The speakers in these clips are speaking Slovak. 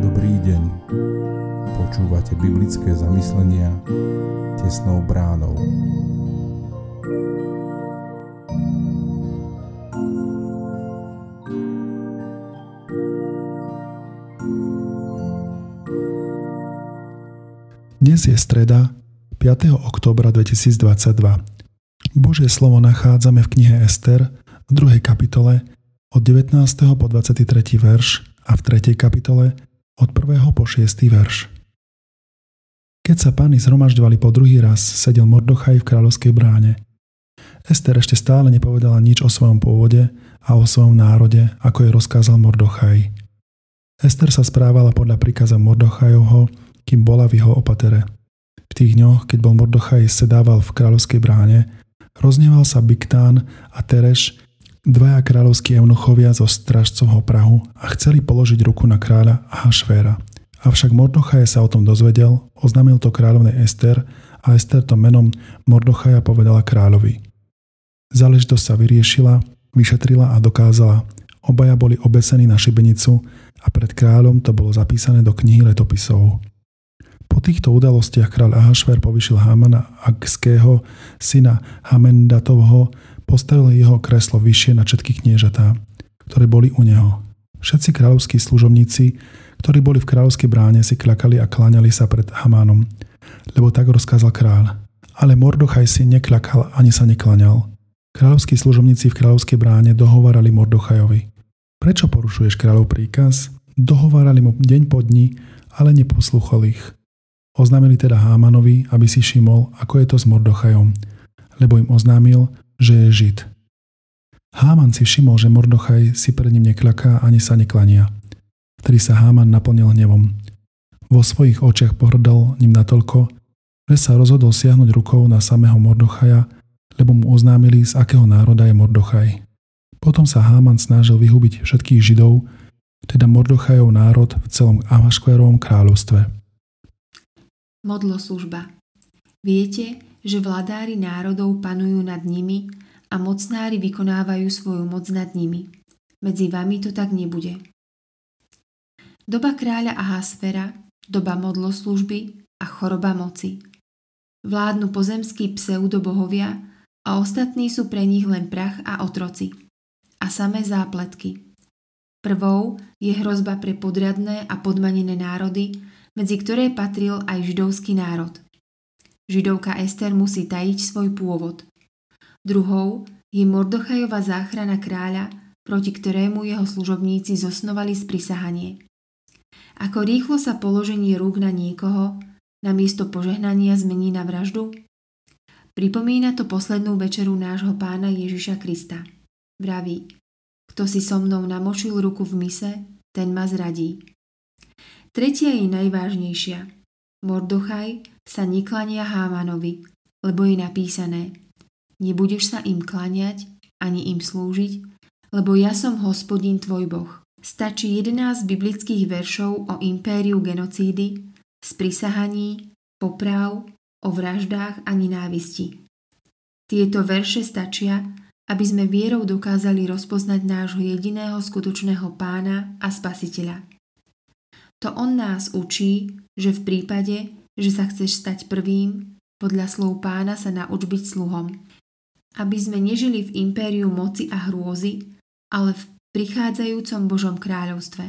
Dobrý deň. Počúvate biblické zamyslenia tesnou bránou. Dnes je streda 5. oktobra 2022. Božie slovo nachádzame v knihe Ester v 2. kapitole od 19. po 23. verš a v 3. kapitole od 1. po 6. verš. Keď sa páni zhromažďovali po druhý raz, sedel Mordochaj v kráľovskej bráne. Ester ešte stále nepovedala nič o svojom pôvode a o svojom národe, ako jej rozkázal Mordochaj. Ester sa správala podľa príkaza Mordochajovho, kým bola v jeho opatere. V tých dňoch, keď bol Mordochaj sedával v kráľovskej bráne, rozneval sa Biktán a Tereš, dvaja kráľovskí eunuchovia zo strážcovho Prahu a chceli položiť ruku na kráľa Hašvéra. Avšak Mordochaj sa o tom dozvedel, oznámil to kráľovnej Ester a Ester to menom Mordochaja povedala kráľovi. Záležitosť sa vyriešila, vyšetrila a dokázala. Obaja boli obesení na šibenicu a pred kráľom to bolo zapísané do knihy letopisov. Po týchto udalostiach kráľ Ahašver povyšil Hamana Agského, syna Hamendatovho, postavil jeho kreslo vyššie na všetky kniežatá, ktoré boli u neho. Všetci kráľovskí služobníci, ktorí boli v kráľovskej bráne, si klakali a kláňali sa pred Hamánom, lebo tak rozkázal kráľ. Ale Mordochaj si nekľakal ani sa neklaňal. Kráľovskí služobníci v kráľovskej bráne dohovarali Mordochajovi. Prečo porušuješ kráľov príkaz? Dohovárali mu deň po dni, ale neposlúchol ich. Oznámili teda Hámanovi, aby si všimol, ako je to s Mordochajom, lebo im oznámil, že je Žid. Háman si všimol, že Mordochaj si pred ním nekľaká ani sa neklania. Vtedy sa Háman naplnil hnevom. Vo svojich očiach pohrdal ním natoľko, že sa rozhodol siahnuť rukou na samého Mordochaja, lebo mu oznámili, z akého národa je Mordochaj. Potom sa Háman snažil vyhubiť všetkých Židov, teda Mordochajov národ v celom Amaškverovom kráľovstve. Modloslužba. Viete, že vladári národov panujú nad nimi a mocnári vykonávajú svoju moc nad nimi. Medzi vami to tak nebude. Doba kráľa Ahasfera, doba modloslužby a choroba moci. Vládnu pozemskí pseudobohovia a ostatní sú pre nich len prach a otroci. A samé zápletky. Prvou je hrozba pre podradné a podmanené národy, medzi ktoré patril aj židovský národ. Židovka Ester musí tajiť svoj pôvod. Druhou je Mordochajova záchrana kráľa, proti ktorému jeho služobníci zosnovali sprisahanie. Ako rýchlo sa položenie rúk na niekoho namiesto požehnania zmení na vraždu? Pripomína to poslednú večeru nášho pána Ježiša Krista. Vraví, kto si so mnou namočil ruku v mise, ten ma zradí. Tretia je najvážnejšia. Mordochaj sa neklania Hámanovi, lebo je napísané Nebudeš sa im klaniať ani im slúžiť, lebo ja som hospodin tvoj boh. Stačí 11 biblických veršov o impériu genocídy, sprisahaní, poprav, o vraždách a nenávisti. Tieto verše stačia, aby sme vierou dokázali rozpoznať nášho jediného skutočného pána a spasiteľa. To on nás učí, že v prípade, že sa chceš stať prvým, podľa slov pána sa nauč byť sluhom. Aby sme nežili v impériu moci a hrôzy, ale v prichádzajúcom Božom kráľovstve.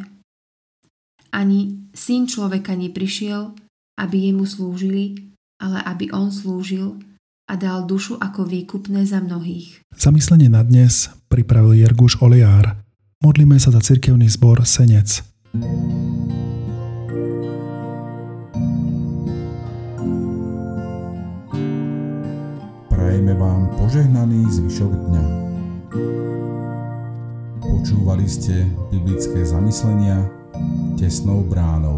Ani syn človeka neprišiel, aby jemu slúžili, ale aby on slúžil a dal dušu ako výkupné za mnohých. Zamyslenie na dnes pripravil Jerguš Oliár. Modlíme sa za cirkevný zbor Senec. Prajeme požehnaný zvyšok dňa. Počúvali ste biblické zamyslenia tesnou bránou.